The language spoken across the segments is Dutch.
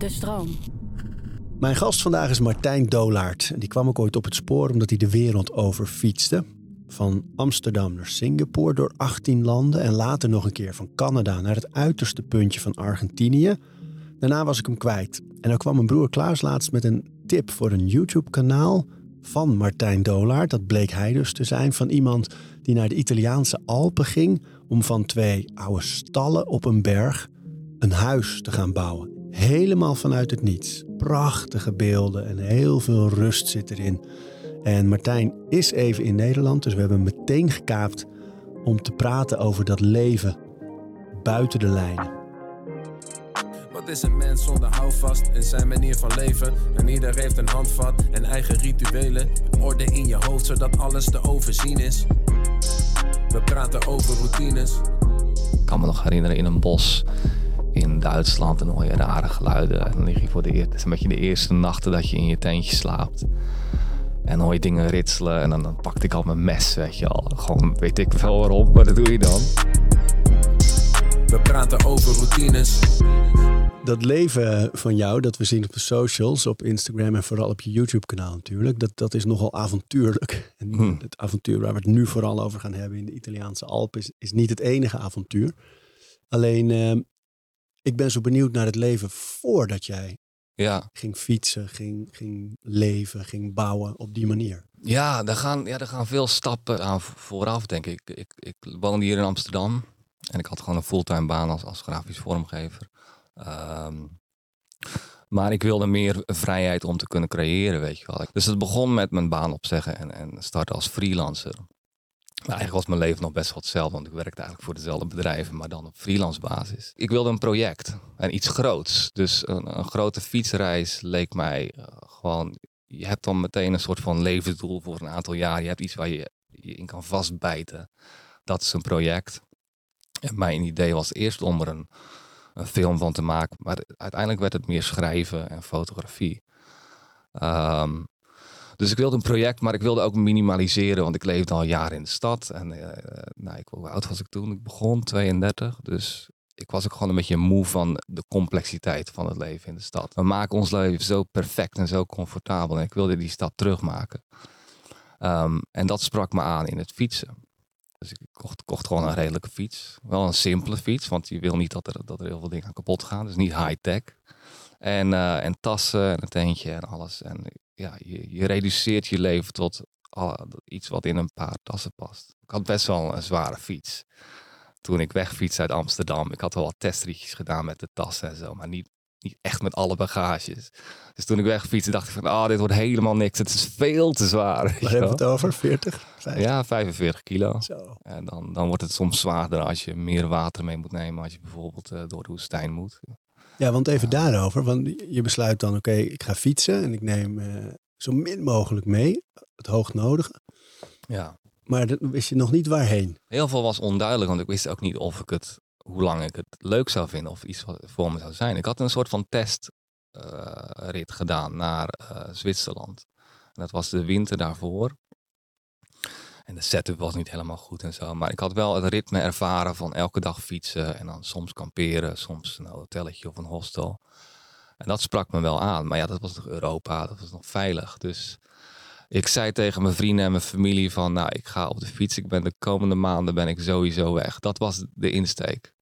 De stroom. Mijn gast vandaag is Martijn Dolaert. Die kwam ik ooit op het spoor omdat hij de wereld over fietste. Van Amsterdam naar Singapore door 18 landen en later nog een keer van Canada naar het uiterste puntje van Argentinië. Daarna was ik hem kwijt. En dan kwam mijn broer Klaas laatst met een tip voor een YouTube-kanaal van Martijn Dolaert. Dat bleek hij dus te zijn van iemand die naar de Italiaanse Alpen ging om van twee oude stallen op een berg een huis te gaan bouwen. Helemaal vanuit het niets. Prachtige beelden en heel veel rust zit erin. En Martijn is even in Nederland, dus we hebben hem meteen gekaapt om te praten over dat leven buiten de lijnen. Wat is een mens zonder houvast in zijn manier van leven? En ieder heeft een handvat en eigen rituelen. Orde in je hoofd zodat alles te overzien is. We praten over routines. Ik kan me nog herinneren in een bos in Duitsland en dan hoor je rare geluiden. En dan lig je voor de eerste, het is een beetje de eerste nachten dat je in je tentje slaapt. En dan hoor je dingen ritselen en dan, dan pakte ik al mijn mes, weet je al. Gewoon weet ik veel waarom, maar dat doe je dan. We praten over routines. Dat leven van jou, dat we zien op de socials, op Instagram en vooral op je YouTube-kanaal natuurlijk, dat, dat is nogal avontuurlijk. En Hmm. het avontuur waar we het nu vooral over gaan hebben in de Italiaanse Alpen is, is niet het enige avontuur. Alleen, eh, ik ben zo benieuwd naar het leven voordat jij Ja, ging fietsen, ging, ging leven, ging bouwen op die manier. ja, daar gaan, ja, daar gaan veel stappen aan vo- vooraf, denk ik. ik. Ik woonde hier in Amsterdam en ik had gewoon een fulltime baan als, als grafisch vormgever. Ehm, maar ik wilde meer vrijheid om te kunnen creëren, weet je wel. Dus het begon met mijn baan opzeggen en, en starten als freelancer. Maar eigenlijk was mijn leven nog best wel hetzelfde, want ik werkte eigenlijk voor dezelfde bedrijven, maar dan op freelance basis. Ik wilde een project en iets groots. Dus een, een grote fietsreis leek mij eh, gewoon. Je hebt dan meteen een soort van levensdoel voor een aantal jaar. Je hebt iets waar je in kan vastbijten. Dat is een project. Mijn idee was eerst om er een, een film van te maken, maar uiteindelijk werd het meer schrijven en fotografie. Ehm, dus ik wilde een project, maar ik wilde ook minimaliseren, want ik leefde al jaren in de stad. En eh, nou, ik, hoe oud was ik toen? Ik begon 32, dus ik was ook gewoon een beetje moe van de complexiteit van het leven in de stad. We maken ons leven zo perfect en zo comfortabel en ik wilde die stad terugmaken. Ehm, en dat sprak me aan in het fietsen. Dus ik kocht, kocht gewoon een redelijke fiets. Wel een simpele fiets, want je wil niet dat er, dat er heel veel dingen kapot gaan. Dus niet high-tech. En, eh, en tassen en een tentje en alles. En ja, je, je reduceert je leven tot al- iets wat in een paar tassen past. Ik had best wel een zware fiets. Toen ik wegfietste uit Amsterdam. Ik had wel wat testritjes gedaan met de tassen en zo. Maar niet, niet echt met alle bagages. Dus toen ik wegfietste dacht ik van... Ah, dit wordt helemaal niks. Het is veel te zwaar. Waar hebben we het over? 40? 50? Ja, 45 kilo. Zo. En dan, dan wordt het soms zwaarder als je meer water mee moet nemen. Als je bijvoorbeeld eh, door de woestijn moet. Ja, want even daarover. Want je besluit dan, oké, ik ga fietsen en ik neem eh, zo min mogelijk mee. Het hoognodige. Ja. Maar dan wist je nog niet waarheen. Heel veel was onduidelijk, want ik wist ook niet of ik het, hoe lang ik het leuk zou vinden of iets wat voor me zou zijn. Ik had een soort van testrit gedaan naar eh, Zwitserland. En dat was de winter daarvoor. En de setup was niet helemaal goed en zo. Maar ik had wel het ritme ervaren van elke dag fietsen en dan soms kamperen, soms een hotelletje of een hostel. En dat sprak me wel aan. Maar ja, dat was nog Europa, dat was nog veilig. Dus ik zei tegen mijn vrienden en mijn familie van, nou, ik ga op de fiets. Ik ben de komende maanden ben ik sowieso weg. Dat was de insteek.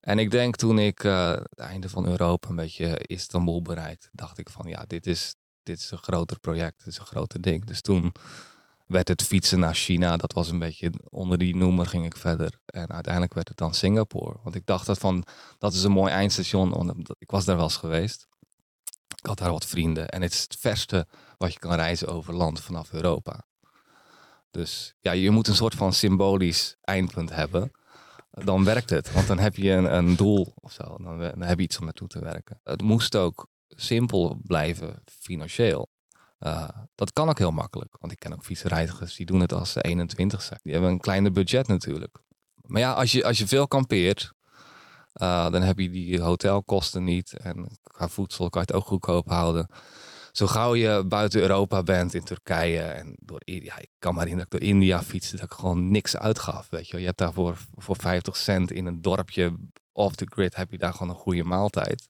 En ik denk toen ik eh, het einde van Europa een beetje Istanbul bereikt, dacht ik van, ja, dit is, dit is een groter project, dit is een groter ding. Dus toen werd het fietsen naar China. Dat was een beetje onder die noemer ging ik verder. En uiteindelijk werd het dan Singapore. Want ik dacht dat van, dat is een mooi eindstation. Want ik was daar wel eens geweest. Ik had daar wat vrienden. En het is het verste wat je kan reizen over land vanaf Europa. Dus ja, je moet een soort van symbolisch eindpunt hebben. Dan werkt het. Want dan heb je een, een doel of zo. Dan, dan heb je iets om naartoe te werken. Het moest ook simpel blijven financieel. Uh, dat kan ook heel makkelijk. Want ik ken ook fietsreizigers die doen het als ze 21 zijn. Die hebben een kleiner budget natuurlijk. Maar ja, als je, als je veel kampeert, uh, dan heb je die hotelkosten niet. En qua voedsel kan je het ook goedkoop houden. Zo gauw je buiten Europa bent, in Turkije en door, ja, ik kan maar in dat ik door India fietste, dat ik gewoon niks uitgaf. Weet je, je hebt daarvoor voor 50 cent in een dorpje off the grid heb je daar gewoon een goede maaltijd.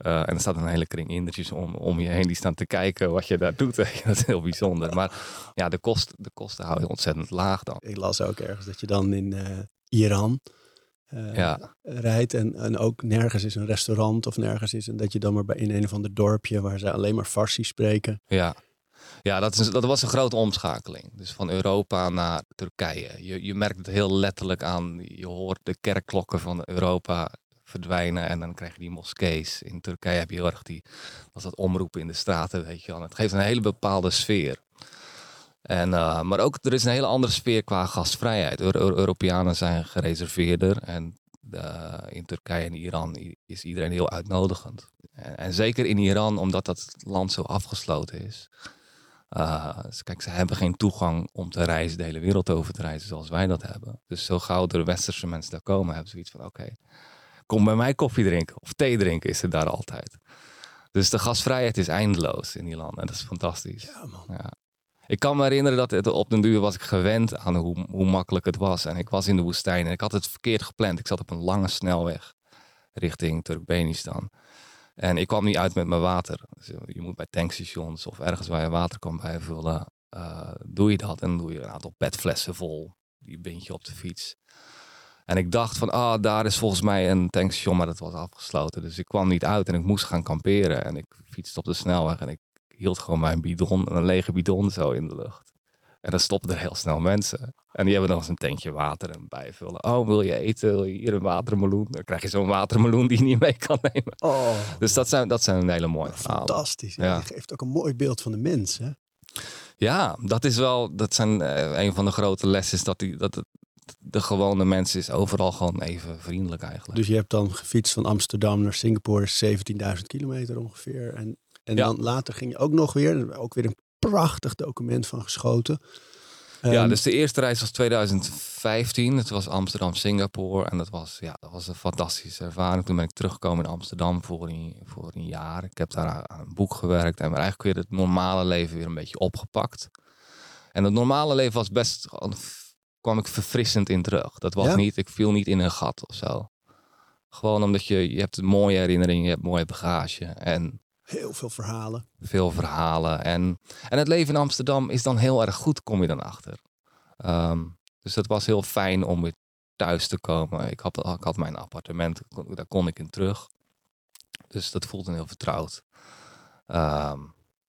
Eh, en er staat een hele kring Indertjes om, om je heen die staan te kijken wat je daar doet. dat is heel bijzonder. Maar ja, de, kost, de kosten hou je ontzettend laag dan. Ik las ook ergens dat je dan in uh, Iran uh, Ja. rijdt en, en ook nergens is een restaurant of nergens is. En dat je dan maar bij in een of ander dorpje waar ze alleen maar Farsi spreken. Ja, ja dat, is, dat was een grote omschakeling. Dus van Europa naar Turkije. Je, je merkt het heel letterlijk aan. Je hoort de kerkklokken van Europa verdwijnen en dan krijg je die moskees. In Turkije heb je heel erg die, als dat omroepen in de straten, weet je wel. Het geeft een hele bepaalde sfeer. En, uh, maar ook er is een hele andere sfeer qua gastvrijheid. Euro Europeanen zijn gereserveerder en uh, in Turkije en Iran is iedereen heel uitnodigend. En, zeker in Iran, omdat dat land zo afgesloten is. Dus kijk, ze hebben geen toegang om te reizen, de hele wereld over te reizen zoals wij dat hebben. Dus zo gauw de westerse mensen daar komen, hebben ze zoiets van: oké, kom bij mij koffie drinken of thee drinken is er daar altijd. Dus de gasvrijheid is eindeloos in die landen en dat is fantastisch. Ja, man. Ja. Ik kan me herinneren dat het op den duur was ik gewend aan hoe, hoe makkelijk het was. En ik was in de woestijn en ik had het verkeerd gepland. Ik zat op een lange snelweg richting Turkmenistan. En ik kwam niet uit met mijn water. Dus je moet bij tankstations of ergens waar je water kan bijvullen, uh, doe je dat. En dan doe je een aantal petflessen vol. Die bind je op de fiets. En ik dacht van, ah, daar is volgens mij een tankstation, maar dat was afgesloten. Dus ik kwam niet uit en ik moest gaan kamperen. En ik fietste op de snelweg en ik hield gewoon mijn bidon, een lege bidon zo in de lucht. En dan stopten er heel snel mensen. En die hebben nog eens een tankje water en bijvullen. Oh, wil je eten? Wil je hier een watermeloen? Dan krijg je zo'n watermeloen die je niet mee kan nemen. Oh, dus dat zijn, dat zijn een hele mooie verhalen. fantastisch. Ja. Geeft ook een mooi beeld van de mens, hè? Ja, dat is wel, dat zijn eh, een van de grote lessen. Is dat, die, dat de gewone mens is overal gewoon even vriendelijk eigenlijk. Dus je hebt dan gefietst van Amsterdam naar Singapore, 17.000 kilometer ongeveer. En, en Ja. dan later ging je ook nog weer, ook weer een prachtig document van geschoten. ja, Ehm, dus de eerste reis was 2015. Het was Amsterdam-Singapore. En dat was, ja, dat was een fantastische ervaring. Toen ben ik teruggekomen in Amsterdam voor een, voor een jaar. Ik heb daar aan- aan een boek gewerkt. En eigenlijk weer het normale leven weer een beetje opgepakt. En het normale leven was best... kwam ik verfrissend in terug. Dat was Ja? niet... Ik viel niet in een gat of zo. Gewoon omdat je... Je hebt mooie herinneringen. Je hebt mooie bagage. En heel veel verhalen. veel verhalen. En, en het leven in Amsterdam is dan heel erg goed, kom je dan achter. Ehm, dus dat was heel fijn om weer thuis te komen. Ik had, ik had mijn appartement, daar kon ik in terug. Dus dat voelde heel vertrouwd. Ehm,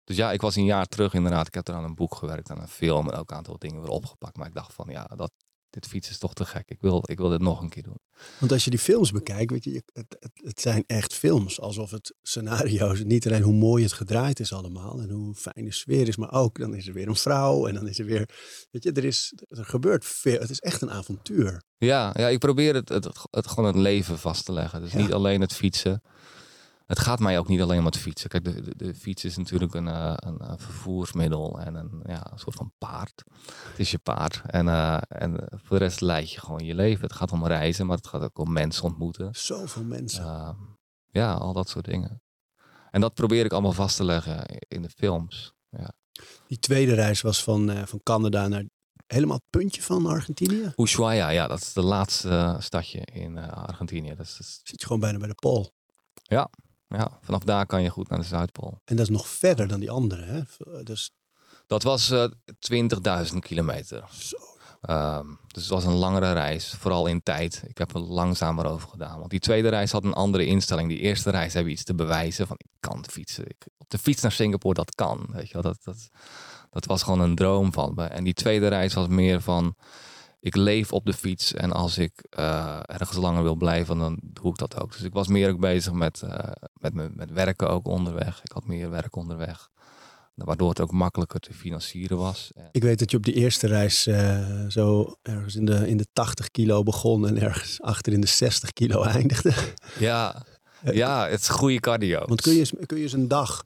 dus ja, ik was een jaar terug inderdaad. Ik heb er aan een boek gewerkt, aan een film en ook een aantal dingen weer opgepakt. Maar ik dacht van ja, dat, dit fietsen is toch te gek. Ik wil, ik wil dit nog een keer doen. Want als je die films bekijkt, weet je, je- het, het, het zijn echt films. Alsof het scenario's, niet alleen hoe mooi het gedraaid is allemaal en hoe fijn de sfeer is, maar ook dan is er weer een vrouw en dan is er weer, weet je, er, is, er gebeurt veel. Het is echt een avontuur. Ja, ja ik probeer het, het, het gewoon het leven vast te leggen. Dus Ja. niet alleen het fietsen. Het gaat mij ook niet alleen om het fietsen. Kijk, de, de, de fiets is natuurlijk een, eh, een, eh, vervoersmiddel en een, ja, een soort van paard. Het is je paard. En, eh, en voor de rest leid je gewoon je leven. Het gaat om reizen, maar het gaat ook om mensen ontmoeten. Zoveel mensen. Ehm, ja, al dat soort dingen. En dat probeer ik allemaal vast te leggen in de films. Ja. Die tweede reis was van, van Canada naar helemaal het puntje van Argentinië. Ushuaia, ja, dat is de laatste stadje in Argentinië. Dat is, dat Zit je gewoon bijna bij de Pool. ja, vanaf daar kan je goed naar de Zuidpool. En dat is nog verder dan die andere, hè? Dus Dat was eh 20.000 kilometer. zo. Ehm, dus het was een langere reis, vooral in tijd. Ik heb er langzamer over gedaan. Want die tweede reis had een andere instelling. Die eerste reis heb je iets te bewijzen. Van ik kan fietsen. Ik, op de fiets naar Singapore, dat kan. Weet je wel, dat, dat, dat was gewoon een droom van me. En die tweede reis was meer van... Ik leef op de fiets en als ik eh, ergens langer wil blijven, dan doe ik dat ook. Dus ik was meer ook bezig met, eh, met, me- met werken ook onderweg. Ik had meer werk onderweg. Waardoor het ook makkelijker te financieren was. Ik weet dat je op die eerste reis eh, zo ergens in de, in de 80 kilo begon en ergens achter in de 60 kilo eindigde. Ja, ja, het is goede cardio. Want kun je, eens, kun je eens een dag,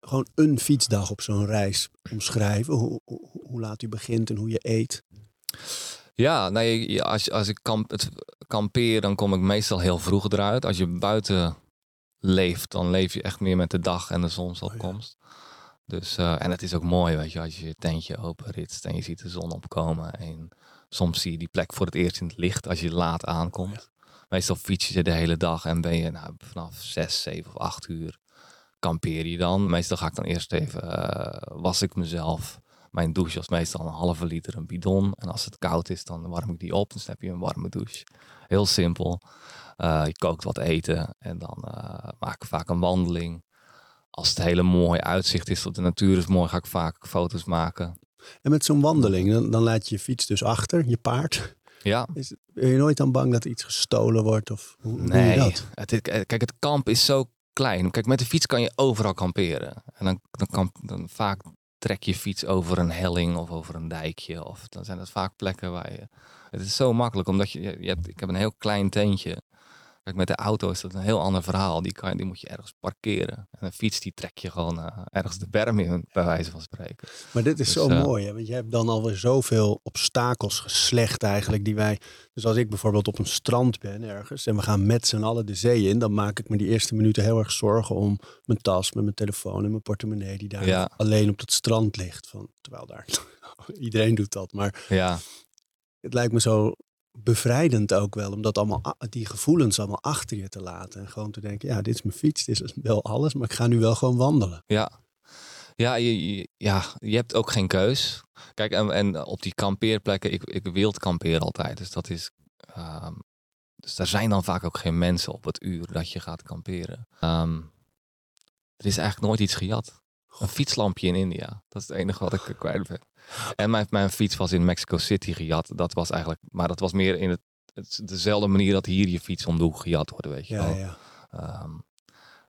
gewoon een fietsdag op zo'n reis omschrijven? Hoe, hoe, hoe laat u begint en hoe je eet? Ja, nee, als, als ik kamp, het kampeer, dan kom ik meestal heel vroeg eruit. Als je buiten leeft, dan leef je echt meer met de dag en de zonsopkomst. Dus, eh, en het is ook mooi, weet je, als je je tentje openritst en je ziet de zon opkomen. En soms zie je die plek voor het eerst in het licht als je laat aankomt. meestal fiets je de hele dag en ben je nou, vanaf 6, 7 of 8 uur kampeer je dan. Meestal ga ik dan eerst even, uh, was ik mezelf. Mijn douche was meestal een halve liter een bidon. En als het koud is, dan warm ik die op. Dan heb je een warme douche. Heel simpel. Uh, je kookt wat eten en dan uh, maak ik vaak een wandeling. Als het hele mooi uitzicht is, dat de natuur is mooi, ga ik vaak foto's maken. En met zo'n wandeling, dan, dan laat je je fiets dus achter, je paard. Ja. Is, ben je nooit dan bang dat iets gestolen wordt? Of hoe, nee. doe je dat? Het, kijk, het kamp is zo klein. Kijk, met de fiets kan je overal kamperen. En dan, dan, kan, dan vaak trek je fiets over een helling of over een dijkje. Of dan zijn het vaak plekken waar je... Het is zo makkelijk, omdat je, je hebt, ik heb een heel klein tentje. Kijk, met de auto is dat een heel ander verhaal. Die, kan, die moet je ergens parkeren. En een fiets die trek je gewoon uh, ergens de berm in, bij wijze van spreken. Maar dit is Dus, zo eh, mooi, hè? want je hebt dan alweer zoveel obstakels geslecht eigenlijk die wij... Dus als ik bijvoorbeeld op een strand ben ergens en we gaan met z'n allen de zee in... dan maak ik me die eerste minuten heel erg zorgen om mijn tas met mijn telefoon en mijn portemonnee... die daar Ja. alleen op dat strand ligt. Van, terwijl daar... Iedereen doet dat, maar Ja, het lijkt me zo bevrijdend ook wel. Om dat allemaal, die gevoelens allemaal achter je te laten. En gewoon te denken, ja, dit is mijn fiets, dit is wel alles. Maar ik ga nu wel gewoon wandelen. ja. Ja je, ja, je hebt ook geen keus. Kijk, en, en op die kampeerplekken, ik, ik wild kampeer altijd. Dus dat is... ehm, dus daar zijn dan vaak ook geen mensen op het uur dat je gaat kamperen. Ehm, er is eigenlijk nooit iets gejat. Een fietslampje in India. Dat is het enige wat ik kwijt ben. En mijn, mijn fiets was in Mexico City gejat. Dat was eigenlijk... Maar dat was meer in het, het dezelfde manier dat hier je fiets om de hoek gejat wordt, weet je Ja, wel. ja. Ehm,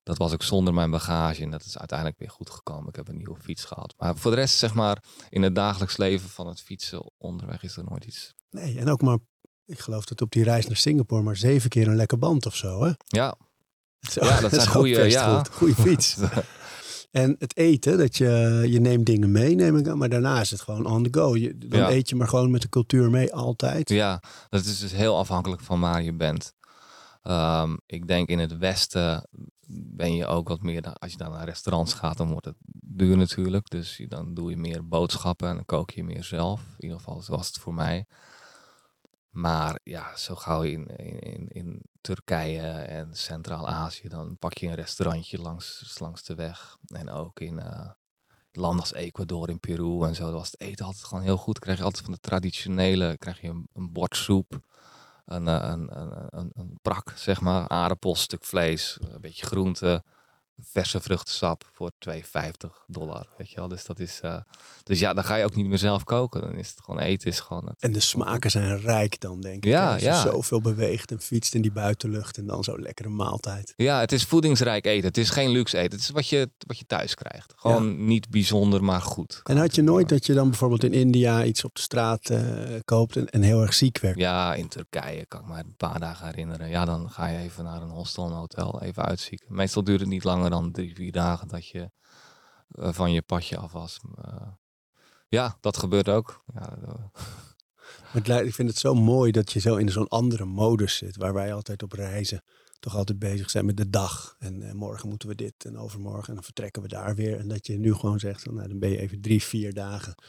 dat was ook zonder mijn bagage en dat is uiteindelijk weer goed gekomen. Ik heb een nieuwe fiets gehad. Maar voor de rest, zeg maar, in het dagelijks leven van het fietsen onderweg is er nooit iets. Nee, en ook maar, ik geloof dat op die reis naar Singapore maar zeven keer een lekker band of zo, hè? Ja, is Ja, dat zijn best ja. goed. Goeie fiets. En het eten, dat je, je neemt dingen mee, neem ik aan, maar daarna is het gewoon on the go. Je, dan Ja. eet je maar gewoon met de cultuur mee, altijd. ja, dat is dus heel afhankelijk van waar je bent. Ehm, ik denk in het westen ben je ook wat meer, als je dan naar restaurants gaat, dan wordt het duur natuurlijk. Dus dan doe je meer boodschappen en dan kook je meer zelf. In ieder geval, zo was het voor mij. Maar ja, zo gauw in, in, in, Turkije en Centraal-Azië, dan pak je een restaurantje langs, langs de weg. En ook in eh, landen als Ecuador, in Peru en zo, was het eten altijd gewoon heel goed. Krijg je altijd van de traditionele, krijg je een, een bord soep, een, eh, een, een, een, een brak, zeg maar, aardappels, stuk vlees, een beetje groente, verse vruchtensap voor 2,50 dollar, weet je wel. Dus dat is, eh, dus ja, dan ga je ook niet meer zelf koken. Dan is het gewoon eten, is gewoon het. En de smaken zijn rijk dan, denk ik. Ja, Als je ja. zoveel beweegt en fietst in die buitenlucht en dan zo'n lekkere maaltijd. Ja, het is voedingsrijk eten. Het is geen luxe eten. Het is wat je, wat je thuis krijgt. Gewoon niet bijzonder, maar goed. En had je nooit dat je dan bijvoorbeeld in India iets op de straat eh, koopt en, en heel erg ziek werd? Ja, in Turkije kan ik me een paar dagen herinneren. Ja, dan ga je even naar een hostel, een hotel, even uitzieken. Meestal duurt het niet langer dan drie, vier dagen dat je eh, van je padje af was. Eh, ja, dat gebeurt ook. Ja, eh, lijkt- ik vind het zo mooi dat je zo in zo'n andere modus zit. Waar wij altijd op reizen toch altijd bezig zijn met de dag. En morgen moeten we dit en overmorgen. En dan vertrekken we daar weer. En dat je nu gewoon zegt, nou, dan ben je even drie, vier dagen.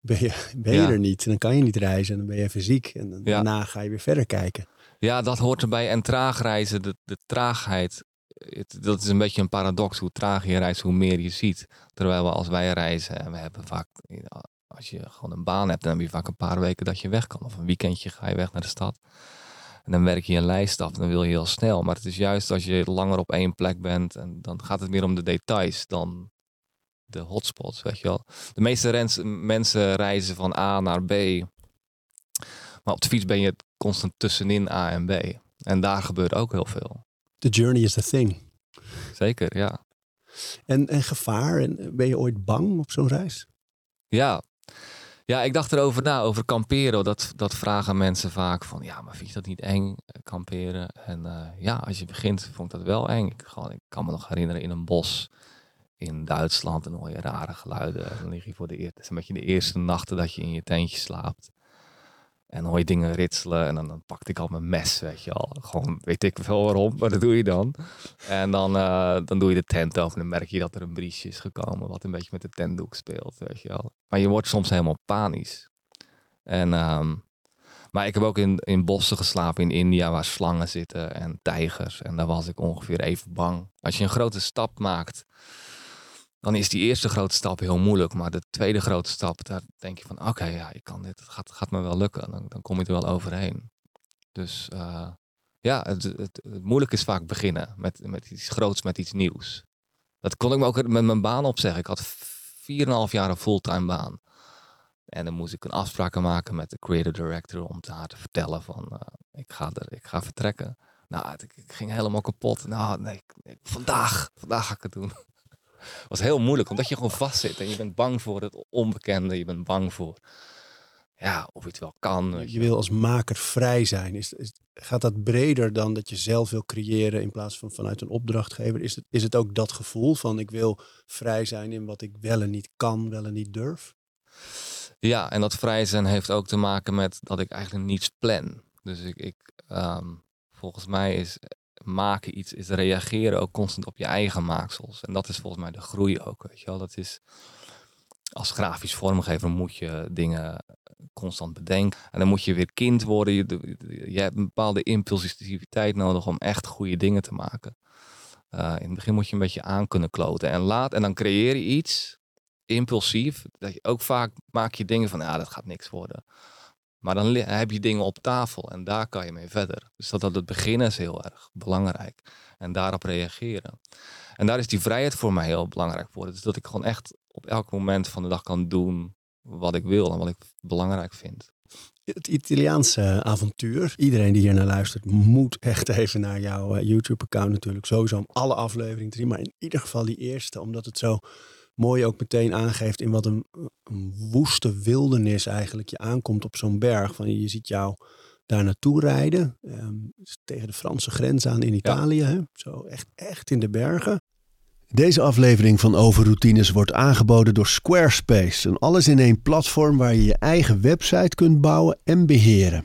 Ben je, ben je Ja. er niet. En dan kan je niet reizen. En dan ben je even ziek. En dan- Ja. daarna ga je weer verder kijken. ja, dat hoort erbij. En traag reizen, de, de traagheid, het, dat is een beetje een paradox. Hoe trager je reist, hoe meer je ziet. Terwijl we als wij reizen, en we hebben vaak, als je gewoon een baan hebt, dan heb je vaak een paar weken dat je weg kan. Of een weekendje ga je weg naar de stad. En dan werk je een lijst af, dan wil je heel snel. Maar het is juist als je langer op één plek bent, en dan gaat het meer om de details dan de hotspots, weet je wel. De meeste mensen reizen van A naar B. Maar op de fiets ben je constant tussenin A en B. En daar gebeurt ook heel veel. The journey is the thing. Zeker, ja. En, en gevaar. En ben je ooit bang op zo'n reis? Ja. Ja, ik dacht erover na, over kamperen. Dat, dat vragen mensen vaak van, ja, maar vind je dat niet eng, eh, kamperen? En eh, ja, als je begint, vond ik dat wel eng. Ik, gewoon, ik kan me nog herinneren in een bos in Duitsland en hoor je rare geluiden. En dan lig je voor de eerste, een beetje de eerste nachten dat je in je tentje slaapt. En dan hoor je dingen ritselen en dan, dan pakte ik al mijn mes, weet je al. Gewoon, weet ik wel waarom, maar dat doe je dan. En dan, eh, dan doe je de tent open en dan merk je dat er een briesje is gekomen. Wat een beetje met de tentdoek speelt, weet je wel. Maar je wordt soms helemaal panisch. En, ehm, Maar ik heb ook in, in bossen geslapen in India waar slangen zitten en tijgers. En daar was ik ongeveer even bang. Als je een grote stap maakt, dan is die eerste grote stap heel moeilijk. Maar de tweede grote stap, daar denk je van oké, ja, ik kan dit. Het gaat, gaat me wel lukken. Dan, dan kom je er wel overheen. Dus uh, ja, het, het, moeilijke is vaak beginnen met, met iets groots, met iets nieuws. Dat kon ik me ook met mijn baan opzeggen. Ik had 4,5 jaar een fulltime baan. En dan moest ik een afspraak maken met de creative director om haar te vertellen van uh, ik, ga er, ik ga vertrekken. Nou, ik, ik ging helemaal kapot. Nou, nee, vandaag, vandaag ga ik het doen. Het was heel moeilijk, omdat je gewoon vast zit en je bent bang voor het onbekende. Je bent bang voor ja, of het wel kan. Je wil als maker vrij zijn. Is, is, gaat dat breder dan dat je zelf wil creëren in plaats van vanuit een opdrachtgever? Is het, is het ook dat gevoel van ik wil vrij zijn in wat ik wel en niet kan, wel en niet durf? Ja, en dat vrij zijn heeft ook te maken met dat ik eigenlijk niets plan. Dus ik, ik ehm, volgens mij is maken iets, is reageren ook constant op je eigen maaksels. En dat is volgens mij de groei ook, weet je wel. Dat is, als grafisch vormgever moet je dingen constant bedenken. En dan moet je weer kind worden. Je, je hebt een bepaalde impulsiviteit nodig om echt goede dingen te maken. Uh, in het begin moet je een beetje aan kunnen kloten. En, laat, en dan creëer je iets impulsief. Dat je ook vaak maak je dingen van, ja, dat gaat niks worden. Maar dan heb je dingen op tafel en daar kan je mee verder. Dus dat, dat het begin is heel erg belangrijk. En daarop reageren. En daar is die vrijheid voor mij heel belangrijk voor. Dus dat ik gewoon echt op elk moment van de dag kan doen wat ik wil en wat ik belangrijk vind. Het Italiaanse avontuur. Iedereen die hier naar luistert moet echt even naar jouw eh, YouTube-account natuurlijk. Sowieso om alle afleveringen te zien. Maar in ieder geval die eerste, omdat het zo mooi ook meteen aangeeft in wat een, een woeste wildernis eigenlijk je aankomt op zo'n berg. Van je ziet jou daar naartoe rijden. Ehm, tegen de Franse grens aan in Italië. Hè? Zo echt, echt in de bergen. Deze aflevering van Overroutines wordt aangeboden door Squarespace. Een alles in één platform waar je je eigen website kunt bouwen en beheren.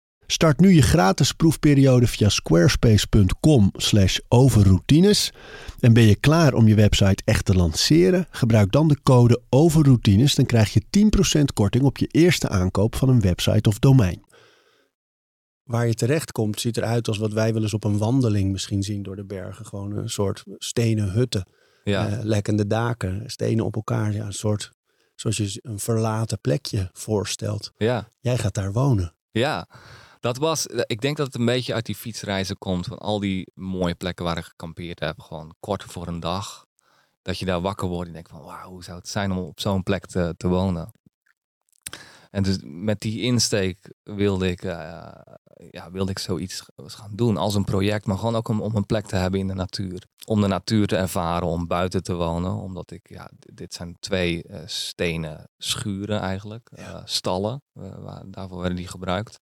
Start nu je gratis proefperiode via squarespace.com/overroutines. En ben je klaar om je website echt te lanceren? Gebruik dan de code overroutines, dan krijg je 10% korting op je eerste aankoop van een website of domein. Waar je terecht komt, ziet eruit als wat wij wel eens op een wandeling misschien zien door de bergen. Gewoon een soort stenen hutten, ja. uh, lekkende daken, stenen op elkaar. Ja, een soort, zoals je een verlaten plekje voorstelt. Ja. Jij gaat daar wonen. Ja, dat was, ik denk dat het een beetje uit die fietsreizen komt. Van al die mooie plekken waar ik gekampeerd heb. Gewoon kort voor een dag. Dat je daar wakker wordt en denkt van wauw, hoe zou het zijn om op zo'n plek te, te wonen. En dus met die insteek wilde ik, uh, ja, wilde ik zoiets gaan doen als een project, maar gewoon ook om, om een plek te hebben in de natuur. Om de natuur te ervaren, om buiten te wonen. Omdat ik, ja, dit zijn twee uh, stenen schuren eigenlijk, uh, stallen. Waar, daarvoor werden die gebruikt.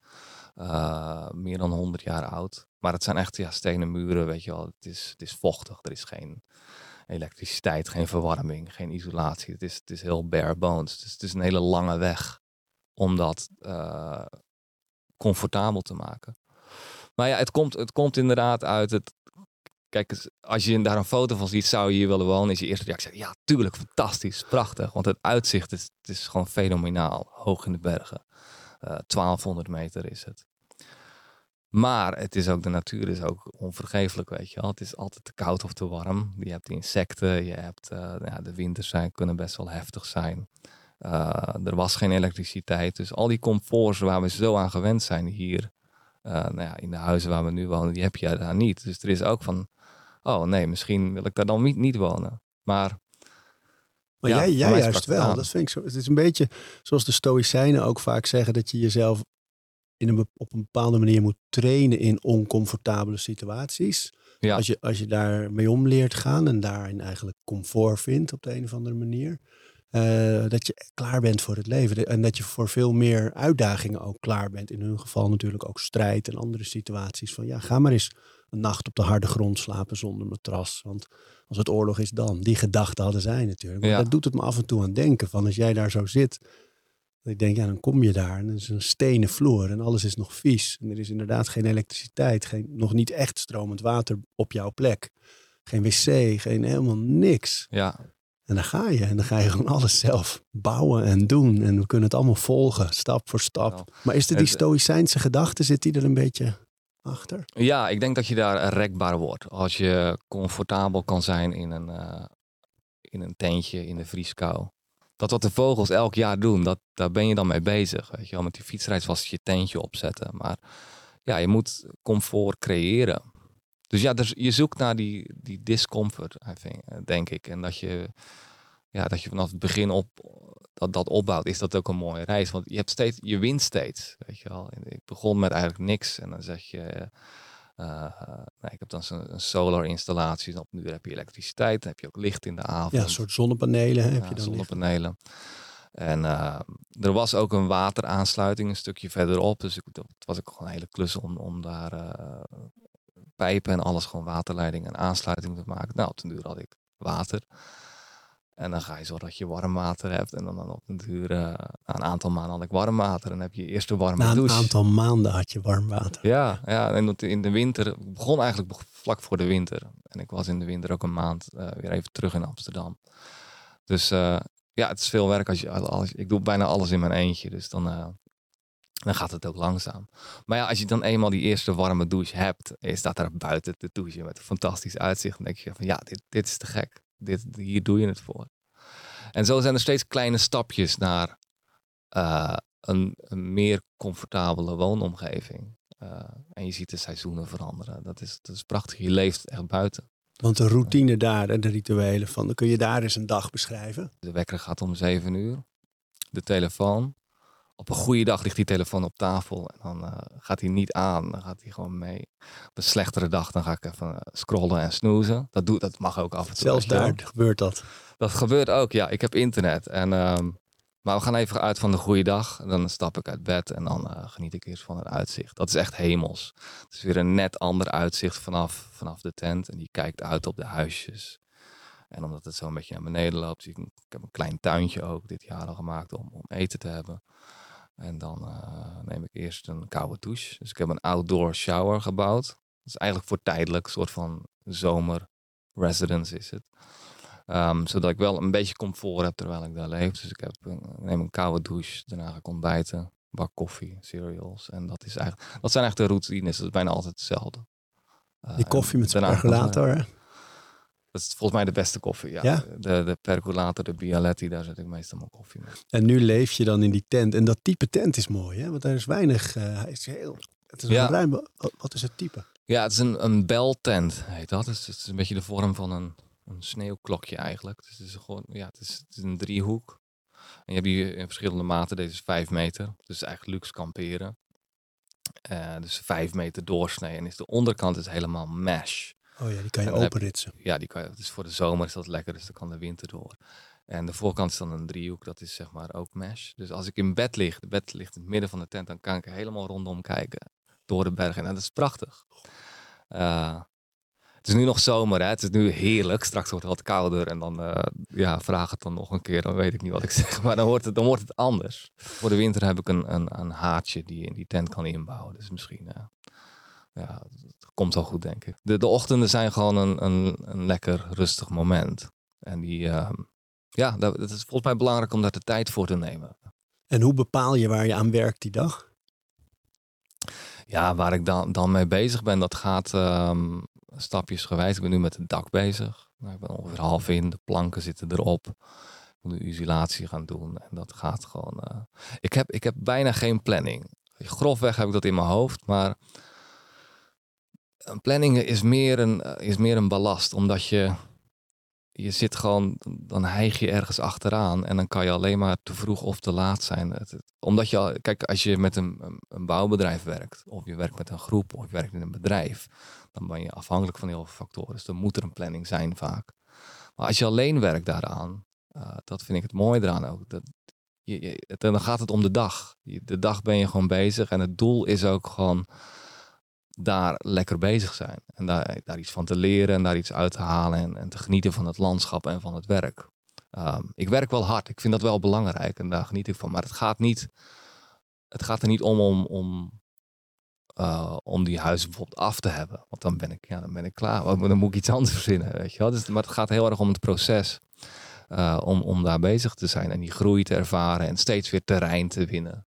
Uh, meer dan 100 jaar oud. Maar het zijn echt ja, stenen muren, weet je wel. Het is, het is vochtig, er is geen elektriciteit, geen verwarming, geen isolatie. Het is, het is heel bare bones. Dus het is een hele lange weg om dat uh, comfortabel te maken. Maar ja, het komt, het komt inderdaad uit het. Kijk, als je daar een foto van ziet, zou je hier willen wonen? Is je eerste reactie: ja, tuurlijk, fantastisch, prachtig. Want het uitzicht het is gewoon fenomenaal, hoog in de bergen. Uh, eh, 1200 meter is het. Maar het is ook, de natuur is ook onvergeeflijk, weet je wel. Het is altijd te koud of te warm. Je hebt insecten, je hebt, uh, ja, de winters zijn, kunnen best wel heftig zijn. Uh, er was geen elektriciteit. Dus al die comforts waar we zo aan gewend zijn hier, nou ja, in de huizen waar we nu wonen, die heb je daar niet. Dus er is ook van, oh nee, misschien wil ik daar dan niet, niet wonen. Maar maar ja, jij, jij juist wel. Dat vind ik zo. Het is een beetje zoals de Stoïcijnen ook vaak zeggen: dat je jezelf in een, op een bepaalde manier moet trainen in oncomfortabele situaties. Ja. Als, je, als je daar mee om leert gaan en daarin eigenlijk comfort vindt op de een of andere manier. eh, dat je klaar bent voor het leven. En dat je voor veel meer uitdagingen ook klaar bent. In hun geval natuurlijk ook strijd en andere situaties. Van ja, ga maar eens een nacht op de harde grond slapen zonder matras. Want als het oorlog is dan. Die gedachten hadden zij natuurlijk. Maar Ja. dat doet het me af en toe aan denken. Van als jij daar zo zit. Dat ik denk, ja, dan kom je daar en er is een stenen vloer en alles is nog vies. En er is inderdaad geen elektriciteit, geen, nog niet echt stromend water op jouw plek. Geen wc, geen helemaal niks. Ja, En dan ga je en dan ga je gewoon alles zelf bouwen en doen. En we kunnen het allemaal volgen, stap voor stap. Nou, maar is het die het- stoïcijnse gedachte, zit die er een beetje achter? Ja, ik denk dat je daar rekbaar wordt. Als je comfortabel kan zijn in een, eh, in een tentje in de vrieskou. Dat wat de vogels elk jaar doen, dat, daar ben je dan mee bezig. Weet je wel. Met die fietsreis was je tentje opzetten. Maar ja, je moet comfort creëren. Dus ja, dus je zoekt naar die, die discomfort, denk ik. En dat je, ja, dat je vanaf het begin op dat, dat opbouwt, is dat ook een mooie reis. Want je, hebt steeds, je wint steeds, weet je wel. Ik begon met eigenlijk niks en dan zeg je... eh, nou, ik heb dan zo'n een solar installatie. Op nu heb je elektriciteit, dan heb je ook licht in de avond. Ja, een soort zonnepanelen heb Ja, je dan zonnepanelen. En eh, er was ook een wateraansluiting een stukje verderop. Dus ik, dat was ook gewoon een hele klus om, om daar eh, pijpen en alles, gewoon waterleiding en aansluiting te maken. Nou, ten duur had ik water. En dan ga je zorgen dat je warm water hebt. En dan, dan op den duur, eh, na een aantal maanden had ik warm water. En dan heb je je eerste warme Na een douche. aantal maanden had je warm water. Ja, ja, en in de winter, ik begon eigenlijk vlak voor de winter. En ik was in de winter ook een maand eh, weer even terug in Amsterdam. Dus eh, ja, het is veel werk als je alles, ik doe bijna alles in mijn eentje, dus dan, dan gaat het ook langzaam. Maar ja, als je dan eenmaal die eerste warme douche hebt, en je staat daar buiten te douchen met een fantastisch uitzicht, dan denk je van ja, dit, dit is te gek. Dit, hier doe je het voor. En zo zijn er steeds kleine stapjes naar eh, een, een meer comfortabele woonomgeving. Eh, en je ziet de seizoenen veranderen. Dat is, dat is prachtig. Je leeft echt buiten. Want de routine daar en de rituelen van, dan kun je daar eens een dag beschrijven. De wekker gaat om zeven uur. De telefoon. Op een goede dag ligt die telefoon op tafel. En dan eh, gaat hij niet aan. Dan gaat hij gewoon mee. Op een slechtere dag dan ga ik even eh, scrollen en snoezen. Dat, doe, dat mag ook af en toe. Zelfs daar gebeurt dat. Dat gebeurt ook, ja. Ik heb internet. En, ehm, maar we gaan even uit van de goede dag. Dan stap ik uit bed en dan eh, geniet ik eerst van het uitzicht. Dat is echt hemels. Het is weer een net ander uitzicht vanaf, vanaf de tent. En die kijkt uit op de huisjes. En omdat het zo een beetje naar beneden loopt, ik, ik heb een klein tuintje ook dit jaar al gemaakt om, om eten te hebben. En dan eh, neem ik eerst een koude douche. Dus ik heb een outdoor shower gebouwd. Dat is eigenlijk voor tijdelijk, een soort van zomer residence is het. Ehm, zodat ik wel een beetje comfort heb terwijl ik daar leef. Dus ik, heb ik neem een koude douche, daarna ga ik ontbijten, bak koffie, cereals. En dat, is eigenlijk, dat zijn eigenlijk de routines, dat is bijna altijd hetzelfde. Eh, Die koffie met daarna- percolator. Dat is volgens mij de beste koffie, ja. Ja? De, de percolator, de Bialetti, daar zet ik meestal mijn koffie mee. En nu leef je dan in die tent. En dat type tent is mooi, hè? Want er is weinig. eh, hij is heel, het is Ja. een ruim. Wat is het type? Ja, het is een, een beltent, heet dat. Dus het is een beetje de vorm van een, een sneeuwklokje eigenlijk. Dus het is gewoon, ja, het is, het is een driehoek. En je hebt die in verschillende maten. Deze is vijf meter. Dus eigenlijk luxe kamperen. Eh, dus vijf meter doorsnee. En is de onderkant is helemaal mesh. Oh ja, die kan je openritsen. Ja, die kan je, dus voor de zomer is dat lekker, dus dan kan de winter door. En de voorkant is dan een driehoek, dat is zeg maar ook mesh. Dus als ik in bed lig, de bed ligt in het midden van de tent, dan kan ik helemaal rondom kijken. Door de bergen. En dat is prachtig. Eh, het is nu nog zomer, hè? het is nu heerlijk. Straks wordt het wat kouder en dan eh, ja, vraag het dan nog een keer, dan weet ik niet wat ik zeg. Maar dan wordt het, dan wordt het anders. Voor de winter heb ik een, een, een haartje die je in die tent kan inbouwen. Dus misschien, eh, ja, het komt wel goed, denk ik. De, de ochtenden zijn gewoon een, een, een lekker rustig moment. En die, ehm, ja, dat, het is volgens mij belangrijk om daar de tijd voor te nemen. En hoe bepaal je waar je aan werkt die dag? Ja, waar ik dan, dan mee bezig ben, dat gaat ehm stapjesgewijs. Ik ben nu met het dak bezig. Nou, ik ben ongeveer half in, de planken zitten erop. Ik moet nu isolatie gaan doen en dat gaat gewoon... eh, Ik, heb, ik heb bijna geen planning. Grofweg heb ik dat in mijn hoofd, maar... Een planning is meer een, eh, is meer een ballast, omdat je... Je zit gewoon, dan hijg je ergens achteraan en dan kan je alleen maar te vroeg of te laat zijn. Omdat je, kijk, als je met een, een, bouwbedrijf werkt, of je werkt met een groep, of je werkt in een bedrijf, dan ben je afhankelijk van heel veel factoren. Dus dan moet er een planning zijn vaak. Maar als je alleen werkt daaraan, Uh, dat vind ik het mooie eraan ook. Dat, je, je, dan gaat het om de dag. De dag ben je gewoon bezig en het doel is ook gewoon daar lekker bezig zijn. En daar, daar iets van te leren en daar iets uit te halen en, en te genieten van het landschap en van het werk. Um, ik werk wel hard, ik vind dat wel belangrijk en daar geniet ik van. Maar het gaat, niet, het gaat er niet om om, om, uh, om die huizen bijvoorbeeld af te hebben. Want dan ben ik, ja, dan ben ik klaar. Dan moet ik iets anders verzinnen. Weet je wel? Dus, maar het gaat heel erg om het proces. Uh, om, om daar bezig te zijn en die groei te ervaren en steeds weer terrein te winnen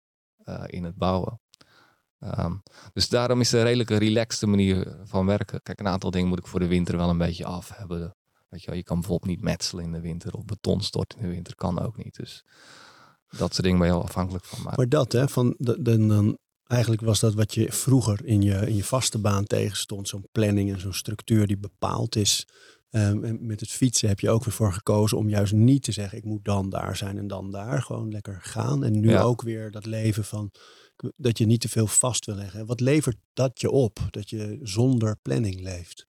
uh, in het bouwen. Um, dus daarom is het een redelijke relaxte manier van werken. Kijk, een aantal dingen moet ik voor de winter wel een beetje af hebben. Weet je, wel, je kan bijvoorbeeld niet metselen in de winter of beton storten in de winter, kan ook niet. Dus dat soort dingen ben je wel afhankelijk van. Maar, maar dat, hè, van de, de, dan, eigenlijk was dat wat je vroeger in je, in je vaste baan tegenstond. Zo'n planning en zo'n structuur die bepaald is. Um, en met het fietsen heb je ook weer voor gekozen om juist niet te zeggen: ik moet dan daar zijn en dan daar. Gewoon lekker gaan. En nu ja. ook weer dat leven van dat je niet te veel vast wil leggen. Wat levert dat je op? Dat je zonder planning leeft?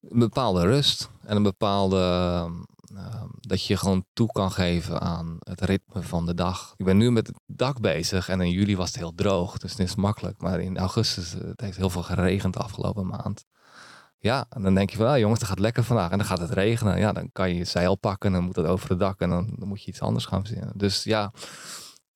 Een bepaalde rust en een bepaalde. Uh, dat je gewoon toe kan geven aan het ritme van de dag. Ik ben nu met het dak bezig en in juli was het heel droog, dus het is makkelijk. Maar in augustus, het heeft heel veel geregend de afgelopen maand. Ja, en dan denk je van, ah, jongens, het gaat lekker vandaag. En dan gaat het regenen. Ja, dan kan je je zeil pakken en dan moet het over het dak. En dan moet je iets anders gaan verzinnen. Dus ja,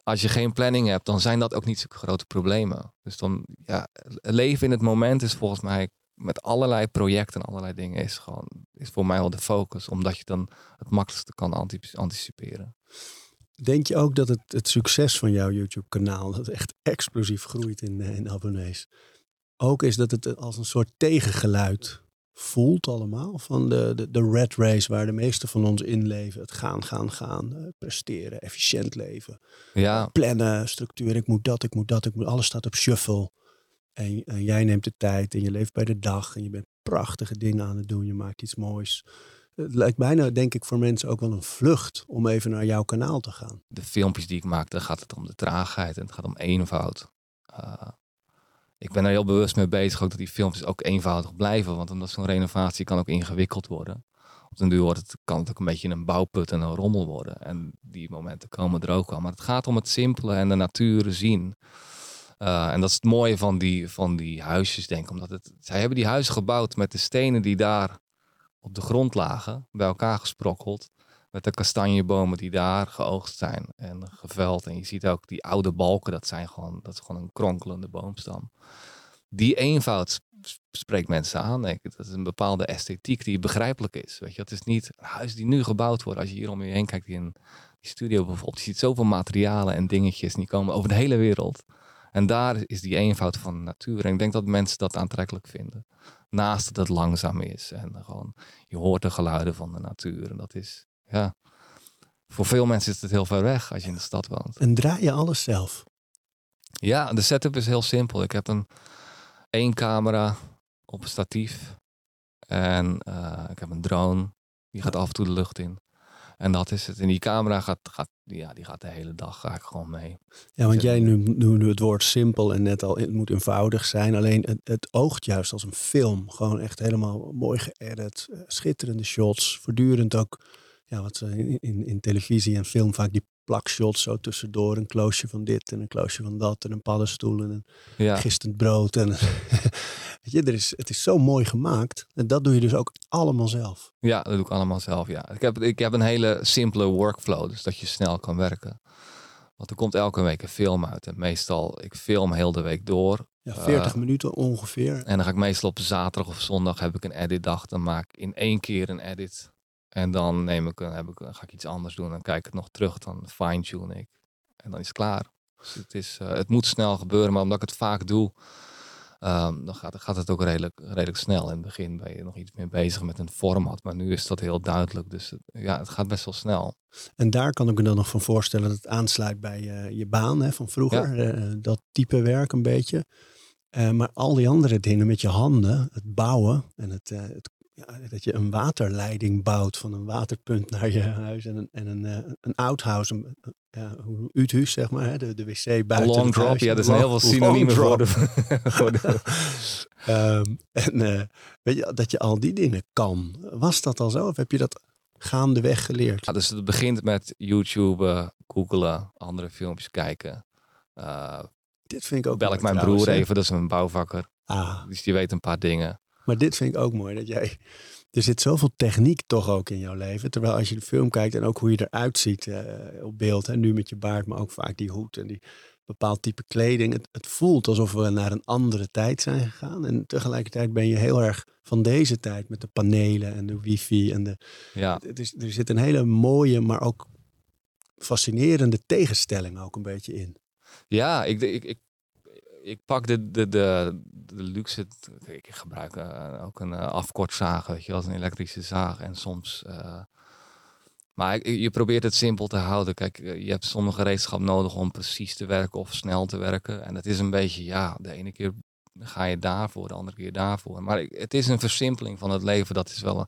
als je geen planning hebt, dan zijn dat ook niet zulke grote problemen. Dus dan, ja, leven in het moment is volgens mij met allerlei projecten en allerlei dingen is gewoon, is voor mij wel de focus. Omdat je dan het makkelijkste kan anticiperen. Denk je ook dat het, het succes van jouw YouTube kanaal, dat echt explosief groeit in, eh, in abonnees, ook is dat het als een soort tegengeluid voelt allemaal. Van de, de, de red race waar de meeste van ons in leven. Het gaan, gaan, gaan. Uh, presteren, efficiënt leven. Ja. Plannen, structuur. Ik moet dat, ik moet dat. Ik moet, alles staat op shuffle. En, en, jij neemt de tijd en je leeft bij de dag. En je bent prachtige dingen aan het doen. Je maakt iets moois. Het lijkt bijna, denk ik, voor mensen ook wel een vlucht om even naar jouw kanaal te gaan. De filmpjes die ik maak, dan gaat het om de traagheid en het gaat om eenvoud. Uh, ik ben er heel bewust mee bezig ook dat die filmpjes ook eenvoudig blijven. Want omdat zo'n renovatie kan ook ingewikkeld worden. Op den duur wordt het, kan het ook een beetje een bouwput en een rommel worden. En die momenten komen er ook al. Maar het gaat om het simpele en de natuur zien. Uh, en dat is het mooie van die, van die huisjes, denk ik. Omdat het, zij hebben die huizen gebouwd met de stenen die daar op de grond lagen, bij elkaar gesprokkeld. Met de kastanjebomen die daar geoogst zijn en geveld. En je ziet ook die oude balken, dat, zijn gewoon, dat is gewoon een kronkelende boomstam. Die eenvoud spreekt mensen aan. Dat is een bepaalde esthetiek die begrijpelijk is. Weet je, het is niet een huis die nu gebouwd wordt. Als je hier om je heen kijkt in die studio bijvoorbeeld. Je ziet zoveel materialen en dingetjes die komen over de hele wereld. En daar is die eenvoud van de natuur. En ik denk dat mensen dat aantrekkelijk vinden. Naast dat het langzaam is. En gewoon, je hoort de geluiden van de natuur. En dat is, ja. Voor veel mensen is het heel ver weg als je in de stad woont. En draai je alles zelf? Ja, de setup is heel simpel. Ik heb een één camera op een statief. En uh, ik heb een drone. Die gaat af en toe de lucht in. En dat is het. En die camera gaat, gaat, ja, die gaat de hele dag ga ik gewoon mee. Ja, want jij nu, nu het woord simpel en net al, het moet eenvoudig zijn. Alleen het, het oogt juist als een film. Gewoon echt helemaal mooi geëdit. Schitterende shots. Voortdurend ook ja, wat ze in, in, in, televisie en film vaak die plakshots zo tussendoor. Een kloosje van dit en een kloosje van dat en een paddenstoel en een ja. gistend brood. En, weet je, er is, het is zo mooi gemaakt. En dat doe je dus ook allemaal zelf. Ja, dat doe ik allemaal zelf, ja. Ik heb, ik heb een hele simpele workflow, dus dat je snel kan werken. Want er komt elke week een film uit. En meestal, ik film heel de week door. Ja, 40 uh, minuten ongeveer. En dan ga ik meestal op zaterdag of zondag heb ik een editdag. Dan maak ik in één keer een edit. En dan neem ik, heb ik, ga ik iets anders doen. Dan kijk ik het nog terug. Dan fine-tune ik. En dan is het klaar. Dus het, is, uh, het moet snel gebeuren. Maar omdat ik het vaak doe, um, dan gaat, gaat, het ook redelijk, redelijk snel. In het begin ben je nog iets meer bezig met een format. Maar nu is dat heel duidelijk. Dus het, ja, het gaat best wel snel. En daar kan ik me dan nog van voorstellen dat het aansluit bij uh, je baan hè, van vroeger. Ja. Uh, dat type werk een beetje. Maar al die andere dingen met je handen, het bouwen en het, het ja, dat je een waterleiding bouwt van een waterpunt naar je huis en een, en een, uh, een outhouse, een, ja, zeg maar, hè, de, de wc buiten. Long drop, huis. ja, er zijn heel veel synoniemen voor de... voor de... um, en uh, weet je, dat je al die dingen kan. Was dat al zo of heb je dat gaandeweg geleerd? Ja, dus het begint met YouTube, googelen, andere filmpjes kijken. Uh, dit vind ik ook Bel ik mijn broer even, dat is een bouwvakker. Ah. Dus die weet een paar dingen. Maar dit vind ik ook mooi, dat jij... Er zit zoveel techniek toch ook in jouw leven. Terwijl als je de film kijkt en ook hoe je eruit ziet uh, op beeld. En nu met je baard, maar ook vaak die hoed en die bepaald type kleding. Het, het, voelt alsof we naar een andere tijd zijn gegaan. En tegelijkertijd ben je heel erg van deze tijd met de panelen en de wifi. En de, ja. het is, er zit een hele mooie, maar ook fascinerende tegenstelling ook een beetje in. Ja, ik, ik, ik, ik pak de, de, de, luxe. Ik gebruik uh, ook een uh, afkortzaag, weet je, als een elektrische zaag. En soms. Uh, maar je probeert het simpel te houden. Kijk, je hebt sommige gereedschap nodig om precies te werken of snel te werken. En het is een beetje, ja, de ene keer ga je daarvoor, de andere keer daarvoor. Maar het is een versimpeling van het leven. Dat is wel een,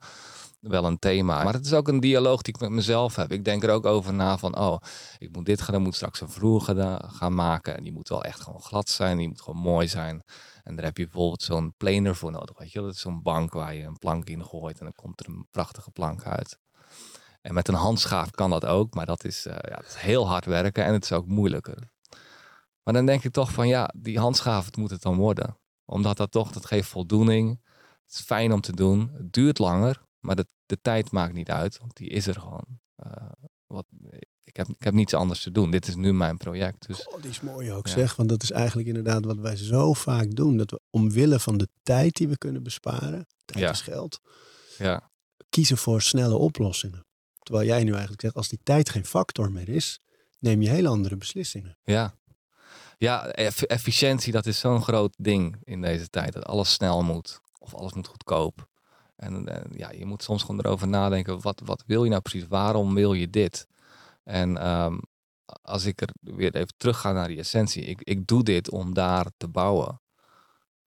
wel een thema. Maar het is ook een dialoog die ik met mezelf heb. Ik denk er ook over na van, oh, ik moet dit gaan, dan moet straks een vloer gaan maken. En die moet wel echt gewoon glad zijn, die moet gewoon mooi zijn. En daar heb je bijvoorbeeld zo'n planer voor nodig, je. Dat is zo'n bank waar je een plank in gooit en dan komt er een prachtige plank uit. En met een handschaaf kan dat ook, maar dat is, uh, ja, dat is heel hard werken en het is ook moeilijker. Maar dan denk ik toch van, ja, die handschaaf, het moet het dan worden. Omdat dat toch, dat geeft voldoening. Het is fijn om te doen. Het duurt langer, maar de, de tijd maakt niet uit, want die is er gewoon. Uh, wat, ik, heb, ik heb niets anders te doen. Dit is nu mijn project. Dus, oh, die is mooi ook zeg, want dat is eigenlijk inderdaad wat wij zo vaak doen. Dat we omwille van de tijd die we kunnen besparen, tijd ja. is geld, ja. kiezen voor snelle oplossingen. Terwijl jij nu eigenlijk zegt, als die tijd geen factor meer is, neem je heel andere beslissingen. Ja, ja efficiëntie, dat is zo'n groot ding in deze tijd. Dat alles snel moet. Of alles moet goedkoop. En, ja, je moet soms gewoon erover nadenken, wat, wat wil je nou precies? Waarom wil je dit? En um, als ik er weer even terug ga naar die essentie, ik, ik doe dit om daar te bouwen.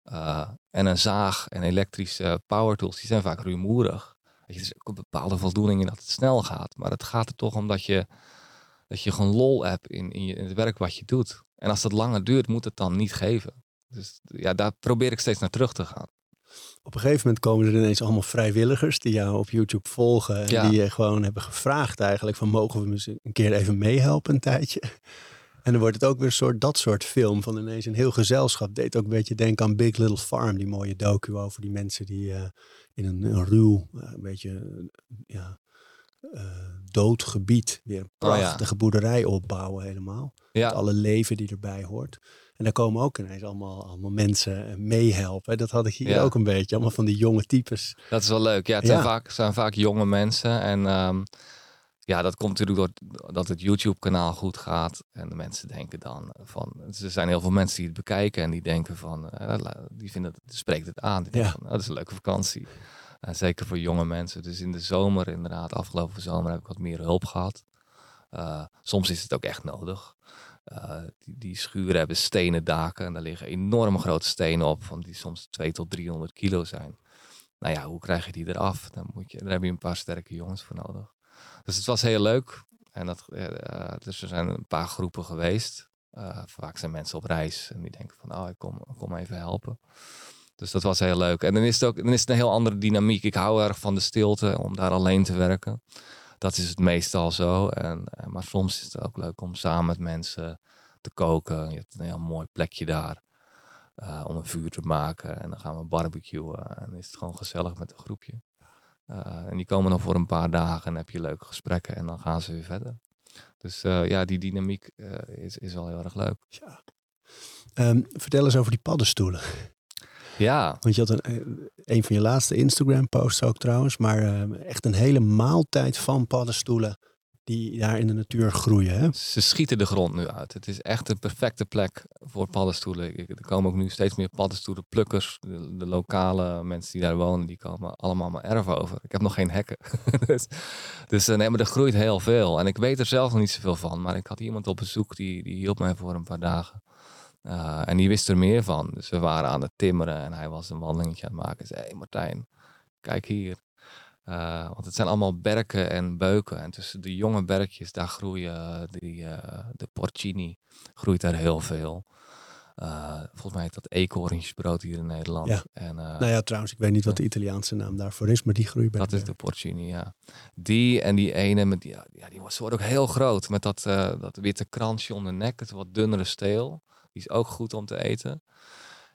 Uh, en een zaag en elektrische power tools, die zijn vaak rumoerig. Er is ook een bepaalde voldoening in dat het snel gaat. Maar het gaat er toch om dat je, dat je gewoon lol hebt in, in, je, in het werk wat je doet. En als dat langer duurt, moet het dan niet geven. Dus ja, daar probeer ik steeds naar terug te gaan. Op een gegeven moment komen er ineens allemaal vrijwilligers die jou op YouTube volgen. En die je gewoon hebben gevraagd eigenlijk van mogen we een keer even meehelpen een tijdje. En dan wordt het ook weer een soort, dat soort film van ineens een heel gezelschap. Deed ook een beetje denken aan Big Little Farm, die mooie docu over die mensen die uh, in een, een ruw, uh, een beetje uh, ja, dood gebied weer een prachtige oh, ja. boerderij opbouwen helemaal. Ja. Met alle leven die erbij hoort. En daar komen ook ineens allemaal, allemaal mensen meehelpen. Dat had ik hier ook een beetje. Allemaal van die jonge types. Dat is wel leuk. Ja, het Zijn, vaak, zijn vaak jonge mensen. En um, ja, dat komt natuurlijk doordat het YouTube-kanaal goed gaat. En de mensen denken dan van... Er zijn heel veel mensen die het bekijken en die denken van... Uh, die vinden het, spreekt het aan. Die ja. van, oh, dat is een leuke vakantie. Uh, zeker voor jonge mensen. Dus in de zomer inderdaad, afgelopen zomer heb ik wat meer hulp gehad. Uh, soms is het ook echt nodig. Uh, die, die, schuren hebben stenen daken en daar liggen enorme grote stenen op, van die soms 2 tot 300 kilo zijn. Nou ja, hoe krijg je die eraf? Dan moet je, daar heb je een paar sterke jongens voor nodig. Dus het was heel leuk. En dat, uh, dus er zijn een paar groepen geweest. Uh, vaak zijn mensen op reis en die denken van, oh, ik kom, kom even helpen. Dus dat was heel leuk. En dan is het ook dan is het een heel andere dynamiek. Ik hou erg van de stilte, om daar alleen te werken dat is het meestal zo. En, eh, maar soms is het ook leuk om samen met mensen te koken. Je hebt een heel mooi plekje daar uh, om een vuur te maken. En dan gaan we barbecuen. En is het gewoon gezellig met een groepje. Uh, en die komen dan voor een paar dagen en heb je leuke gesprekken. En dan gaan ze weer verder. Dus ja, die dynamiek is, is wel heel erg leuk. Ja. Um, vertel eens over die paddenstoelen. Ja. Want je had een, eh, een van je laatste Instagram posts ook trouwens, maar uh, echt een hele maaltijd van paddenstoelen die daar in de natuur groeien. Hè? Ze schieten de grond nu uit. Het is echt een perfecte plek voor paddenstoelen. Er komen ook nu steeds meer paddenstoelenplukkers. De, de lokale mensen die daar wonen, die komen allemaal mijn erf over. Ik heb nog geen hekken. dus dus uh, nee, maar er groeit heel veel. En ik weet er zelf nog niet zoveel van. Maar ik had iemand op bezoek die, die hielp mij voor een paar dagen. Uh, en die wist er meer van. Dus we waren aan het timmeren en hij was een wandelingetje aan het maken. Zei, hé hey Martijn, kijk hier. Uh, want het zijn allemaal berken en beuken. En tussen de jonge berkjes, daar groeien die, uh, de porcini, groeit daar heel veel. Uh, volgens mij heet dat eekhoorntjesbrood hier in Nederland. Ja. En, uh, nou ja, trouwens, ik weet niet wat de Italiaanse naam daarvoor is, maar die groeit bij Dat is de porcini, ja. Die en die ene, met die, ja, die was, wordt ook heel groot. Met dat, uh, dat witte kransje om de nek, het wat dunnere steel. Die is ook goed om te eten.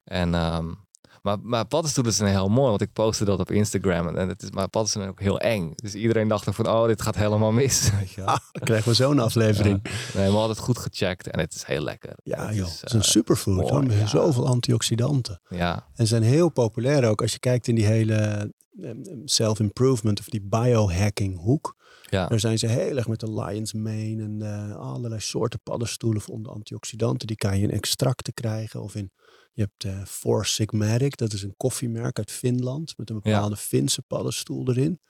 En um, maar, maar paddenstoelen zijn heel mooi, want ik postte dat op Instagram. En het is, maar paddenstoelen zijn ook heel eng. Dus iedereen dacht van, oh, dit gaat helemaal mis. Ah, dan krijgen we zo'n aflevering. Ja. Nee, we hadden het goed gecheckt en het is heel lekker. Ja, het joh. Is, het is een uh, superfood. ja. Zoveel antioxidanten. Ja, En zijn heel populair ook als je kijkt in die hele um, self-improvement of die biohacking hoek. Ja. Daar zijn ze heel erg met de lion's mane en uh, allerlei soorten paddenstoelen voor de antioxidanten. Die kan je in extracten krijgen of in... Je hebt uh, Four Sigmatic, dat is een koffiemerk uit Finland met een bepaalde ja. Finse paddenstoel erin.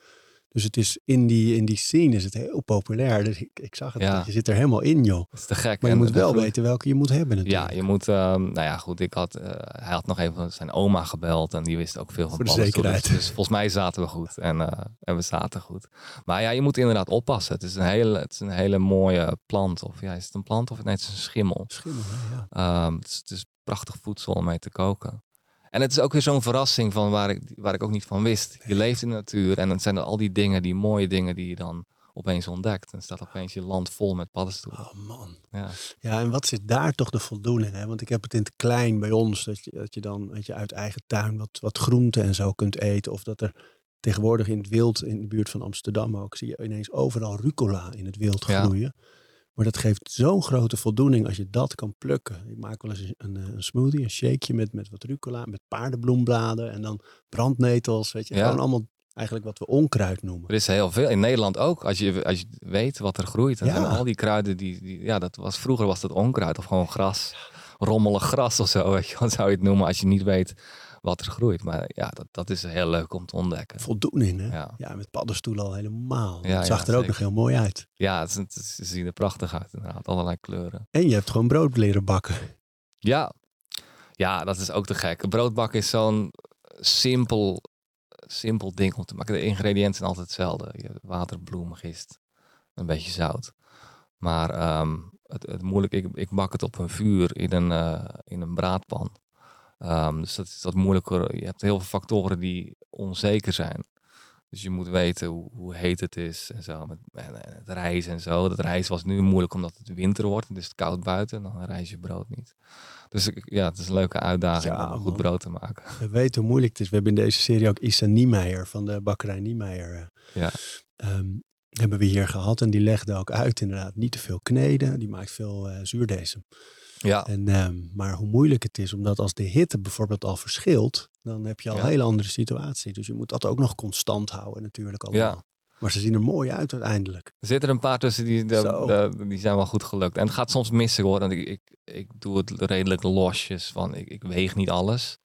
Dus het is in die, in die scene is het heel populair. Dus ik, ik zag het, Ja. je zit er helemaal in joh. Dat is te gek. Maar je En moet wel weten welke je moet hebben natuurlijk. Ja, je moet, ehm, nou ja, goed, ik had, eh, hij had nog even zijn oma gebeld en die wist ook veel van Voor de zekerheid. Dus volgens mij zaten we goed en, eh, en we zaten goed. Maar ja, je moet inderdaad oppassen. Het is een hele, het is een hele mooie plant. Of ja, is het een plant of nee, het is een schimmel. Schimmel, ja. Ehm, het, is, het is prachtig voedsel om mee te koken. En het is ook weer zo'n verrassing van waar ik, waar ik ook niet van wist. Je leeft in de natuur en het zijn er al die dingen, die mooie dingen die je dan opeens ontdekt. En staat opeens je land vol met paddenstoelen. Oh man. Ja, Ja, en wat zit daar toch de voldoening? Hè? Want ik heb het in het klein bij ons, dat je, dat je dan dat je uit eigen tuin wat, wat groenten en zo kunt eten. Of dat er tegenwoordig in het wild, in de buurt van Amsterdam ook, zie je ineens overal rucola in het wild Ja. Maar dat geeft zo'n grote voldoening als je dat kan plukken. Ik maak wel eens een, een, een smoothie, een shakeje met, met wat rucola, met paardenbloembladen en dan brandnetels. Weet je, Ja. gewoon allemaal eigenlijk wat we onkruid noemen. er is heel veel. In Nederland ook. Als je, als je weet wat er groeit. En Ja. al die kruiden die, die. Ja, dat was, vroeger was dat onkruid of gewoon gras. Rommelig gras of zo. Weet je, wat zou je het noemen als je niet weet wat er groeit. Maar ja, dat, dat is heel leuk om te ontdekken. Voldoening, hè? Ja. Ja, met paddenstoelen al helemaal. Ja, het zag ja, er ook zeker. nog heel mooi uit. Ja, het, ze zien er prachtig uit inderdaad. Allerlei kleuren. En je hebt gewoon brood leren bakken. Ja, ja dat is ook te gek. Broodbakken is zo'n simpel, simpel ding om te maken. De ingrediënten zijn altijd hetzelfde. Je hebt water, bloem, gist, een beetje zout. Maar ehm, het, het moeilijk, ik, ik bak het op een vuur in een, eh, in een braadpan. Ehm, dus dat is wat moeilijker. Je hebt heel veel factoren die onzeker zijn. Dus je moet weten hoe, hoe heet het is en zo. Met, en, en het rijst en zo. Dat rijst was nu moeilijk omdat het winter wordt. Het is koud buiten. Dan rijst je brood niet. Dus ja, het is een leuke uitdaging Ja, om goed brood te maken. We weten hoe moeilijk het is. We hebben in deze serie ook Issa Niemeyer van de bakkerij Niemeyer. eh, Ja. ehm, hebben we hier gehad. En die legde ook uit inderdaad niet te veel kneden. Die maakt veel eh zuurdesem. Ja, En, ehm, maar hoe moeilijk het is, omdat als de hitte bijvoorbeeld al verschilt, dan heb je al Ja. een hele andere situatie. Dus je moet dat ook nog constant houden natuurlijk allemaal. Ja. Maar ze zien er mooi uit uiteindelijk. er zitten er een paar tussen die, de- Zo. de- die zijn wel goed gelukt. En het gaat soms missen hoor. Want ik, ik, ik doe het redelijk losjes. Van, ik, ik weeg niet alles.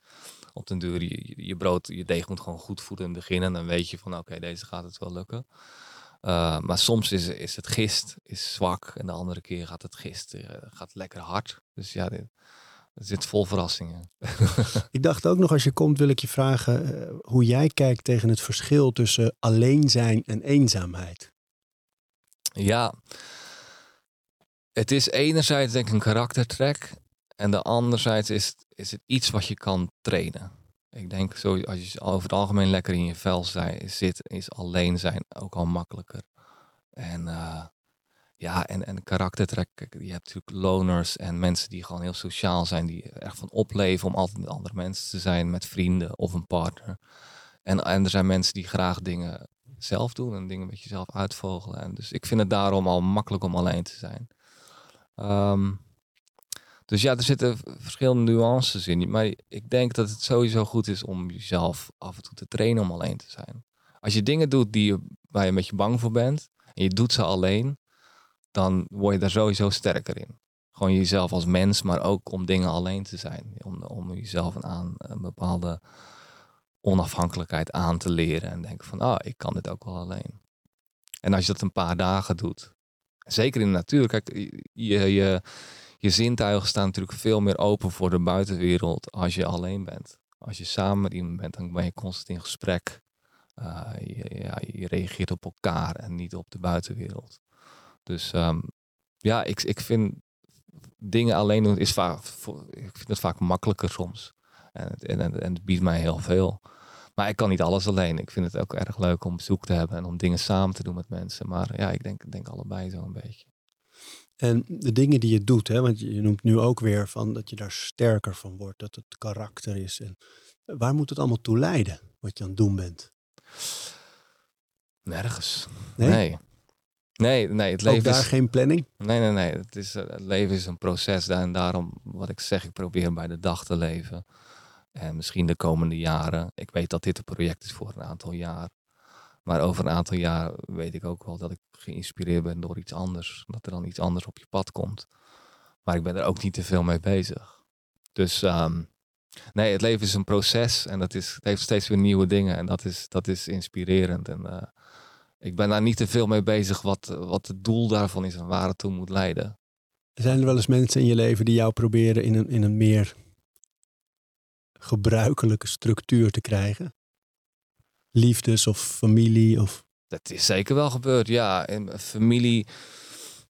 Op den duur, je, je- je brood, je deeg moet gewoon goed voeden in het begin. En dan weet je van oké, deze gaat het wel lukken. Uh, maar soms is, is het gist is zwak. En de andere keer gaat het gist uh, gaat lekker hard. Dus ja, dit, het zit vol verrassingen. Ik dacht ook nog, als je komt, wil ik je vragen uh, hoe jij kijkt tegen het verschil tussen alleen zijn en eenzaamheid. Ja, het is enerzijds denk ik een karaktertrek. En de anderzijds is, is het iets wat je kan trainen. Ik denk, zo, als je over het algemeen lekker in je vel zit, is alleen zijn ook al makkelijker. En uh, ja, en, en karaktertrek, je hebt natuurlijk loners en mensen die gewoon heel sociaal zijn, die echt van opleven om altijd met andere mensen te zijn, met vrienden of een partner. En, en er zijn mensen die graag dingen zelf doen en dingen met jezelf uitvogelen. En dus ik vind het daarom al makkelijk om alleen te zijn. Um, dus ja, er zitten verschillende nuances in. Maar ik denk dat het sowieso goed is om jezelf af en toe te trainen om alleen te zijn. Als je dingen doet die waar je een beetje bang voor bent en je doet ze alleen, dan word je daar sowieso sterker in. Gewoon jezelf als mens, maar ook om dingen alleen te zijn. Om, om jezelf aan, een bepaalde onafhankelijkheid aan te leren en denken van, ah, ik kan dit ook wel alleen. En als je dat een paar dagen doet, zeker in de natuur, kijk, je, je, je zintuigen staan natuurlijk veel meer open voor de buitenwereld als je alleen bent. Als je samen met iemand bent, dan ben je constant in gesprek. Uh, je, ja, je reageert op elkaar en niet op de buitenwereld. Dus um, ja, ik, ik vind dingen alleen doen is vaak, ik vind het vaak makkelijker soms. En het, en, en het biedt mij heel veel. Maar ik kan niet alles alleen. Ik vind het ook erg leuk om bezoek te hebben en om dingen samen te doen met mensen. Maar ja, ik denk, denk allebei zo een beetje. En de dingen die je doet, hè, want je noemt nu ook weer van dat je daar sterker van wordt, dat het karakter is. En waar moet het allemaal toe leiden, wat je aan het doen bent? Nergens. Nee. Nee, nee, nee het leven ook daar is... geen planning? Nee, nee, nee. Het, is, het leven is een proces. En daarom, wat ik zeg, ik probeer bij de dag te leven. En misschien de komende jaren. Ik weet dat dit een project is voor een aantal jaar. Maar over een aantal jaar weet ik ook wel dat ik geïnspireerd ben door iets anders. Dat er dan iets anders op je pad komt. Maar ik ben er ook niet te veel mee bezig. Dus um, nee, het leven is een proces en dat is, het heeft steeds weer nieuwe dingen. En dat is, dat is inspirerend. En uh, ik ben daar niet te veel mee bezig wat, wat het doel daarvan is en waar het toe moet leiden. Zijn er wel eens mensen in je leven die jou proberen in een, in een meer gebruikelijke structuur te krijgen? Liefdes of familie? Of... Dat is zeker wel gebeurd, ja. En mijn familie.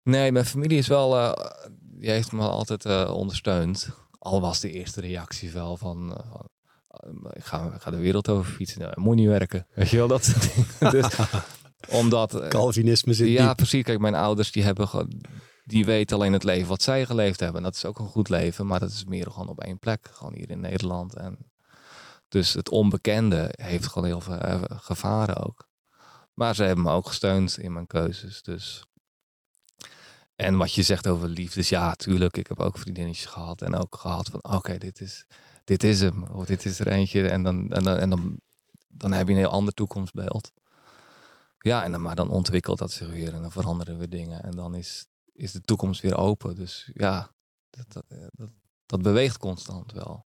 Nee, mijn familie is wel. Uh, die heeft me altijd uh, ondersteund. Al was de eerste reactie wel van. Uh, ik, ga, ik ga de wereld over fietsen. Nou, moet niet werken. Weet je wel, dat soort dingen. Dus, omdat. Calvinisme zit Ja, precies. Kijk, mijn ouders die hebben die weten alleen het leven wat zij geleefd hebben. En dat is ook een goed leven, maar dat is meer gewoon op één plek. Gewoon hier in Nederland. En dus het onbekende heeft gewoon heel veel eh, gevaren ook. Maar ze hebben me ook gesteund in mijn keuzes. Dus. En wat je zegt over liefdes, ja, tuurlijk. Ik heb ook vriendinnetjes gehad. En ook gehad van, oké, dit, is, dit is hem. Of dit is er eentje. En dan, en dan, en dan, dan heb je een heel ander toekomstbeeld. Ja, en dan, maar dan ontwikkelt dat zich weer en dan veranderen weer dingen. En dan is is de toekomst weer open. Dus ja, dat, dat, eh, dat, beweegt constant wel.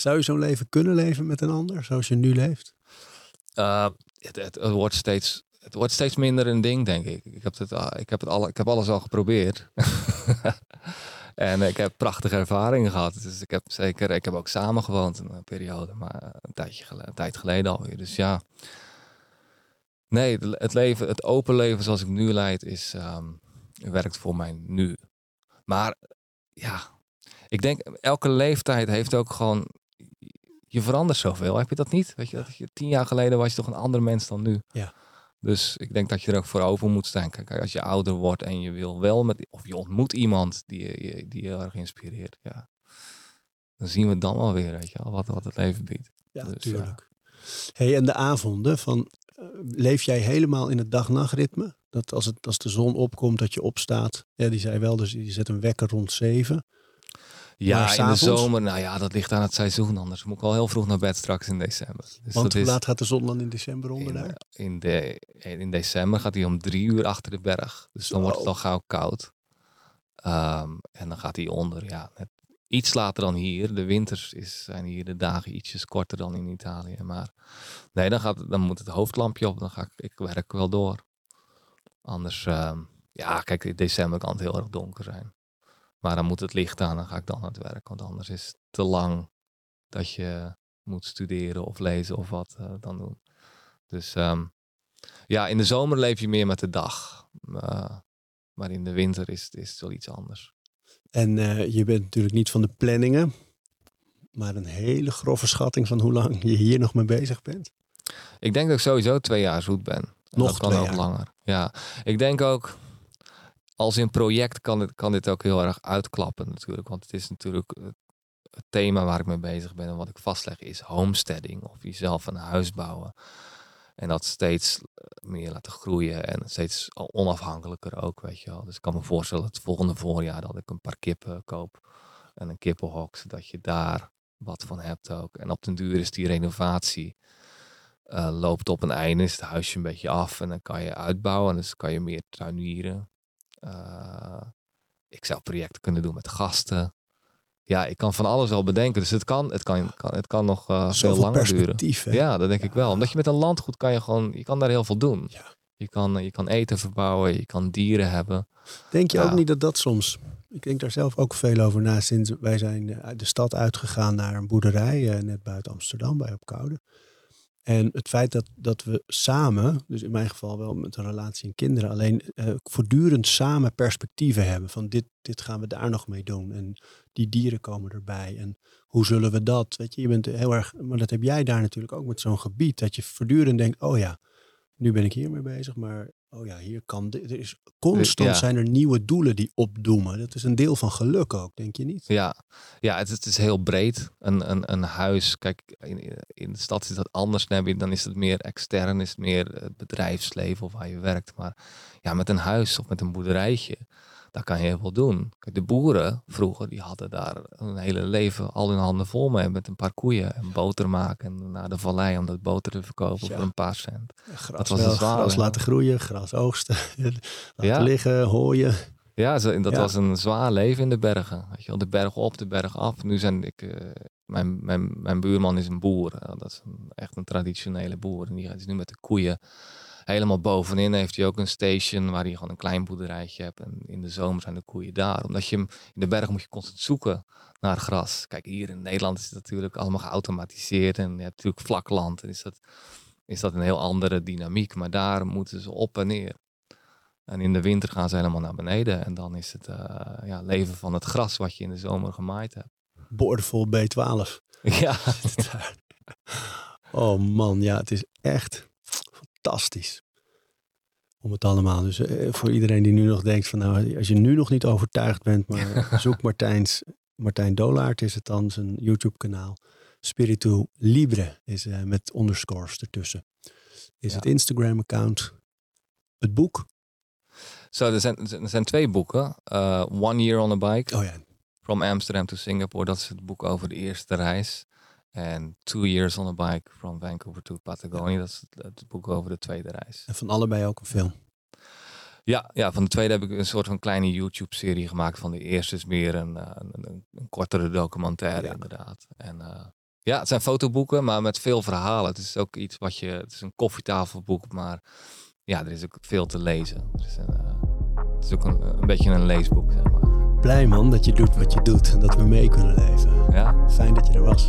Zou je zo'n leven kunnen leven met een ander, zoals je nu leeft? Uh, het, het, wordt steeds, het wordt steeds minder een ding, denk ik. Ik heb, het, ah, ik heb, het al, ik heb alles al geprobeerd. en ik heb prachtige ervaringen gehad. Dus ik heb zeker, ik heb ook samen gewoond een periode, maar een, tijdje geleden, tijd geleden alweer. Dus ja. Nee, het leven, het open leven zoals ik nu leid, is, um, werkt voor mij nu. Maar ja, ik denk elke leeftijd heeft ook gewoon. Je verandert zoveel, heb je dat niet? Weet je, dat je tien jaar geleden was je toch een ander mens dan nu. Ja. Dus ik denk dat je er ook voor over moet staan. Kijk, als je ouder wordt en je wil wel met, of je ontmoet iemand die je, die je erg inspireert, ja. Dan zien we dan alweer, weet je wel, wat, wat het leven biedt. Ja, dus, natuurlijk. Hey, en de avonden, van, uh, leef jij helemaal in het dag-nachtritme? Dat als, het, als de zon opkomt, dat je opstaat. Ja, die zei wel, dus die zet een wekker rond zeven. Ja, in de zomer, nou ja, dat ligt aan het seizoen. Anders moet ik al heel vroeg naar bed straks in december. Dus Want hoe laat gaat de zon dan in december onder in, daar? In, de, in december gaat hij om drie uur achter de berg. Dus dan wordt het al gauw koud. Um, en dan gaat hij onder, ja, net iets later dan hier. De winters is, zijn hier de dagen ietsjes korter dan in Italië. Maar nee, dan, gaat, dan moet het hoofdlampje op. Dan ga ik, ik werk wel door. Anders, uh, ja, kijk, in december kan het heel erg donker zijn. Maar dan moet het licht aan, dan ga ik dan aan het werk. Want anders is het te lang dat je moet studeren of lezen of wat uh, dan doen. Dus um, ja, in de zomer leef je meer met de dag. Uh, maar in de winter is, is het wel iets anders. En uh, je bent natuurlijk niet van de planningen, maar een hele grove schatting van hoe lang je hier nog mee bezig bent. Ik denk dat ik sowieso twee jaar zoet ben. Nog kan ook langer. Ja, ik denk ook als in project kan, het, kan dit ook heel erg uitklappen natuurlijk. Want het is natuurlijk het thema waar ik mee bezig ben en wat ik vastleg is homesteading of jezelf een huis bouwen. En dat steeds meer laten groeien en steeds onafhankelijker ook, weet je wel. Dus ik kan me voorstellen het volgende voorjaar dat ik een paar kippen koop en een kippenhok, zodat je daar wat van hebt ook. En op den duur is die renovatie uh, loopt op een einde, is het huisje een beetje af en dan kan je uitbouwen. Dus kan je meer tuinieren. Uh, ik zou projecten kunnen doen met gasten. Ja, ik kan van alles al bedenken. Dus het kan, het kan, kan het kan nog uh, veel langer duren. Hè? Ja, dat denk ik wel. Omdat je met een landgoed kan je gewoon, je kan daar heel veel doen. Ja. Je, kan, je kan eten verbouwen, je kan dieren hebben. Denk je ook niet dat dat soms ik denk daar zelf ook veel over na sinds wij zijn de stad uitgegaan naar een boerderij net buiten Amsterdam bij Opkoude. En het feit dat, dat we samen, dus in mijn geval wel met een relatie en kinderen, alleen uh, voortdurend samen perspectieven hebben. Van dit, dit gaan we daar nog mee doen. En die dieren komen erbij. En hoe zullen we dat? Weet je, je bent heel erg, maar dat heb jij daar natuurlijk ook met zo'n gebied. Dat je voortdurend denkt, oh ja, nu ben ik hiermee bezig, maar oh ja, hier kan, er is constant zijn er nieuwe doelen die opdoemen. Dat is een deel van geluk ook, denk je niet? Ja, ja het, het is heel breed. Een, een, een huis, kijk, in, in de stad is dat anders. Dan is het meer extern, is het meer het bedrijfsleven of waar je werkt. Maar ja, met een huis of met een boerderijtje, dat kan je heel veel doen. de boeren vroeger, die hadden daar een hele leven al hun handen vol mee. Met een paar koeien en boter maken naar de vallei om dat boter te verkopen voor een paar cent. Gras, dat was wel, gras laten groeien, gras oogsten, laten liggen, hooien. Ja, dat was een zwaar leven in de bergen. Weet je wel, de berg op, de berg af. Nu zijn ik, uh, mijn, mijn, mijn buurman is een boer. dat is een, echt een traditionele boer. En die is nu met de koeien helemaal bovenin heeft hij ook een station waar hij gewoon een klein boerderijtje hebt. En in de zomer zijn de koeien daar. Omdat je hem in de berg moet je constant zoeken naar gras. Kijk, hier in Nederland is het natuurlijk allemaal geautomatiseerd. En je hebt natuurlijk vlak land. En is dat, is dat een heel andere dynamiek. Maar daar moeten ze op en neer. En in de winter gaan ze helemaal naar beneden. En dan is het uh, ja, leven van het gras wat je in de zomer gemaaid hebt. Boordevol B12. Ja. oh man, ja, het is echt fantastisch. Om het allemaal. Dus eh, voor iedereen die nu nog denkt van nou, als je nu nog niet overtuigd bent, maar zoek Martijns, Martijn Dolaert is het dan, zijn YouTube kanaal. Spiritu Libre is uh, met underscores ertussen. Is het Instagram account. Het boek. Zo, er, zijn, er zijn twee boeken. Uh, One Year on a Bike. Oh ja. From Amsterdam to Singapore. Dat is het boek over de eerste reis. En Two Years on a Bike from Vancouver to Patagonia. Dat is het, boek over de tweede reis. En van allebei ook een film? Ja, ja, van de tweede heb ik een soort van kleine YouTube-serie gemaakt. Van de eerste is meer een, eh, een, een, kortere documentaire, inderdaad. En uh, ja, het zijn fotoboeken, maar met veel verhalen. Het is ook iets wat je. Het is een koffietafelboek, maar ja, er is ook veel te lezen. is, een, uh, het is ook een, een beetje een leesboek, zeg maar blij man dat je doet wat je doet en dat we mee kunnen leven. Ja. Fijn dat je er was.